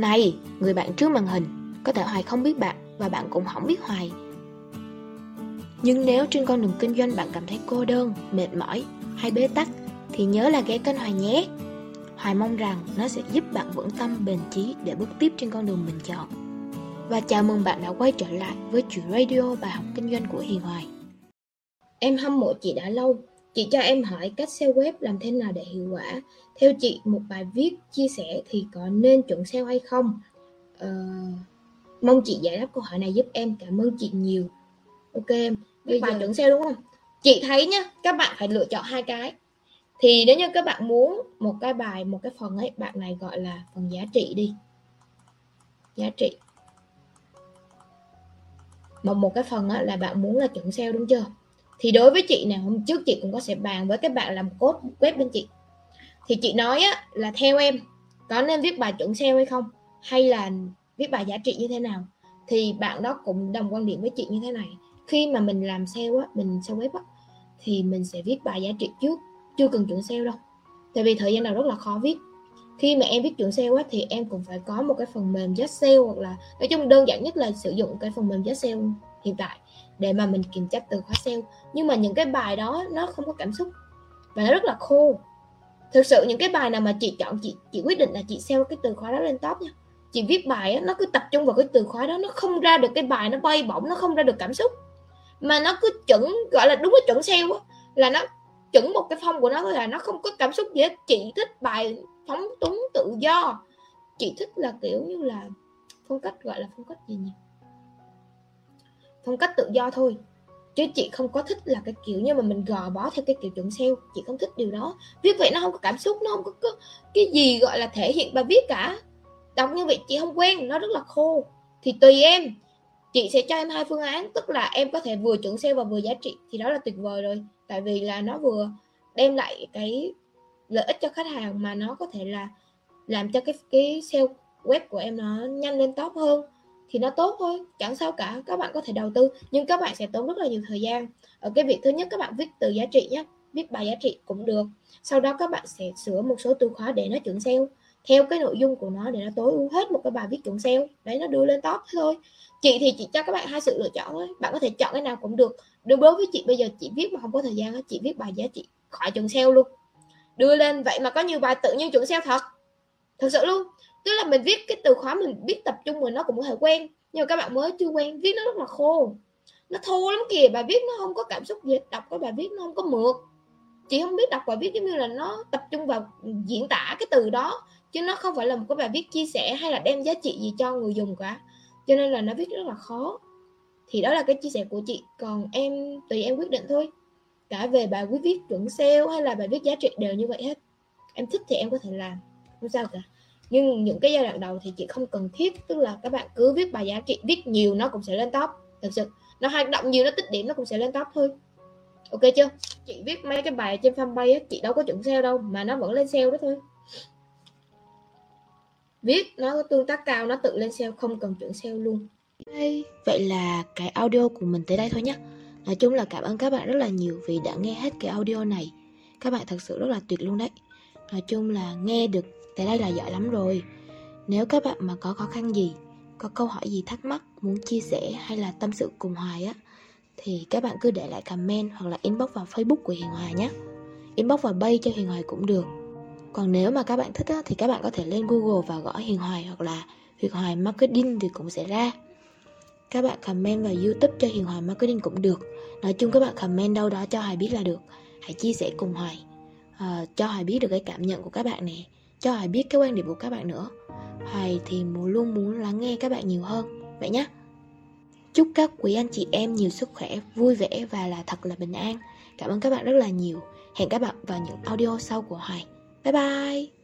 Này, người bạn trước màn hình, có thể Hoài không biết bạn và bạn cũng không biết Hoài. Nhưng nếu trên con đường kinh doanh bạn cảm thấy cô đơn, mệt mỏi hay bế tắc thì nhớ là ghé kênh Hoài nhé. Hoài mong rằng nó sẽ giúp bạn vững tâm bền chí để bước tiếp trên con đường mình chọn. Và chào mừng bạn đã quay trở lại với chuyện radio bài học kinh doanh của Hiền Hoài. Em hâm mộ chị đã lâu. Chị cho em hỏi cách SEO web làm thế nào để hiệu quả. Theo chị, một bài viết chia sẻ thì có nên chuẩn SEO hay không? Ờ, mong chị giải đáp câu hỏi này giúp em. Cảm ơn chị nhiều. Ok em. Bây bài giờ... chuẩn SEO đúng không? Chị thấy nhá, các bạn phải lựa chọn hai cái. Thì nếu như các bạn muốn một cái bài, một cái phần ấy, bạn này gọi là phần giá trị đi. Giá trị một một cái phần là bạn muốn là chuẩn SEO đúng chưa thì đối với chị này hôm trước chị cũng có sẽ bàn với các bạn làm cốt web bên chị. Thì chị nói á, là theo em có nên viết bài chuẩn SEO hay không? Hay là viết bài giá trị như thế nào? Thì bạn đó cũng đồng quan điểm với chị như thế này. Khi mà mình làm SEO á mình SEO web á thì mình sẽ viết bài giá trị trước. Chưa cần chuẩn SEO đâu. Tại vì thời gian đầu rất là khó viết. Khi mà em viết chuẩn SEO á, thì em cũng phải có một cái phần mềm giá SEO hoặc là nói chung đơn giản nhất là sử dụng cái phần mềm giá SEO hiện tại để mà mình kiểm tra từ khóa SEO nhưng mà những cái bài đó nó không có cảm xúc và nó rất là khô. Thực sự những cái bài nào mà chị chọn chị chị quyết định là chị SEO cái từ khóa đó lên top nha. Chị viết bài á, nó cứ tập trung vào cái từ khóa đó nó không ra được cái bài nó bay bổng nó không ra được cảm xúc. Mà nó cứ chuẩn gọi là đúng là chuẩn SEO á là nó chuẩn một cái phong của nó là nó không có cảm xúc gì hết. Chị thích bài phóng túng tự do. Chị thích là kiểu như là phong cách gọi là phong cách gì nhỉ? Phong cách tự do thôi. Chứ chị không có thích là cái kiểu như mà mình gò bó theo cái kiểu chuẩn sale. Chị không thích điều đó. Viết vậy nó không có cảm xúc nó không có, có cái gì gọi là thể hiện bài viết cả. Đọc như vậy chị không quen nó rất là khô. Thì tùy em. Chị sẽ cho em hai phương án tức là em có thể vừa chuẩn sale và vừa giá trị. Thì đó là tuyệt vời rồi. Tại vì là nó vừa đem lại cái lợi ích cho khách hàng mà nó có thể là làm cho cái cái sale web của em nó nhanh lên top hơn thì nó tốt thôi, chẳng sao cả, các bạn có thể đầu tư, nhưng các bạn sẽ tốn rất là nhiều thời gian. Ở cái việc thứ nhất, các bạn viết từ giá trị nhé viết bài giá trị cũng được. Sau đó các bạn sẽ sửa một số từ khóa để nó chuẩn SEO. Theo cái nội dung của nó để nó tối ưu hết một cái bài viết chuẩn SEO, đấy, nó đưa lên top thôi. Chị thì chị cho các bạn hai sự lựa chọn thôi, bạn có thể chọn cái nào cũng được. Đối với chị bây giờ, chị viết mà không có thời gian chị viết bài giá trị khỏi chuẩn SEO luôn. Đưa lên, vậy mà có nhiều bài tự nhiên chuẩn SEO thật? Thật sự luôn tức là mình viết cái từ khóa mình biết tập trung rồi nó cũng có thể quen. Nhưng mà các bạn mới chưa quen, viết nó rất là khô. Nó thô lắm kìa, bài viết nó không có cảm xúc gì đọc cái bài viết nó không có mượt. Chị không biết đọc bài viết giống như là nó tập trung vào diễn tả cái từ đó, chứ nó không phải là một cái bài viết chia sẻ hay là đem giá trị gì cho người dùng cả. Cho nên là nó viết rất là khó. Thì đó là cái chia sẻ của chị, còn em, tùy em quyết định thôi. Cả về bài viết viết, chuẩn SEO hay là bài viết giá trị đều như vậy hết. Em thích thì em có thể làm, không sao cả nhưng những cái giai đoạn đầu thì chị không cần thiết tức là các bạn cứ viết bài giá trị viết nhiều nó cũng sẽ lên top. Thật sự nó hoạt động nhiều nó tích điểm nó cũng sẽ lên top thôi. Ok chưa? Chị viết mấy cái bài trên fanpage ấy, chị đâu có chuẩn sale đâu mà nó vẫn lên sale đó thôi. Viết nó có tương tác cao nó tự lên sale không cần chuẩn sale luôn. Hey, vậy là cái audio của mình tới đây thôi nhé nói chung là cảm ơn các bạn rất là nhiều vì đã nghe hết cái audio này. Các bạn thật sự rất là tuyệt luôn đấy nói chung là nghe được tại đây là giỏi lắm rồi. Nếu các bạn mà có khó khăn gì Có câu hỏi gì thắc mắc Muốn chia sẻ hay là tâm sự cùng Hoài á Thì các bạn cứ để lại comment Hoặc là inbox vào facebook của Hiền Hoài nhé. Inbox vào bay cho Hiền Hoài cũng được. Còn nếu mà các bạn thích á, Thì các bạn có thể lên Google và gõ Hiền Hoài Hoặc là Hiền Hoài Marketing thì cũng sẽ ra. Các bạn comment vào youtube cho Hiền Hoài Marketing cũng được. Nói chung các bạn comment đâu đó cho Hoài biết là được. Hãy chia sẻ cùng Hoài uh, Cho Hoài biết được cái cảm nhận của các bạn nè. Cho Hoài biết cái quan điểm của các bạn nữa. Hoài thì luôn muốn lắng nghe các bạn nhiều hơn. Vậy nhé Chúc các quý anh chị em nhiều sức khỏe, vui vẻ và là thật là bình an. Cảm ơn các bạn rất là nhiều. Hẹn các bạn vào những audio sau của Hoài. Bye bye.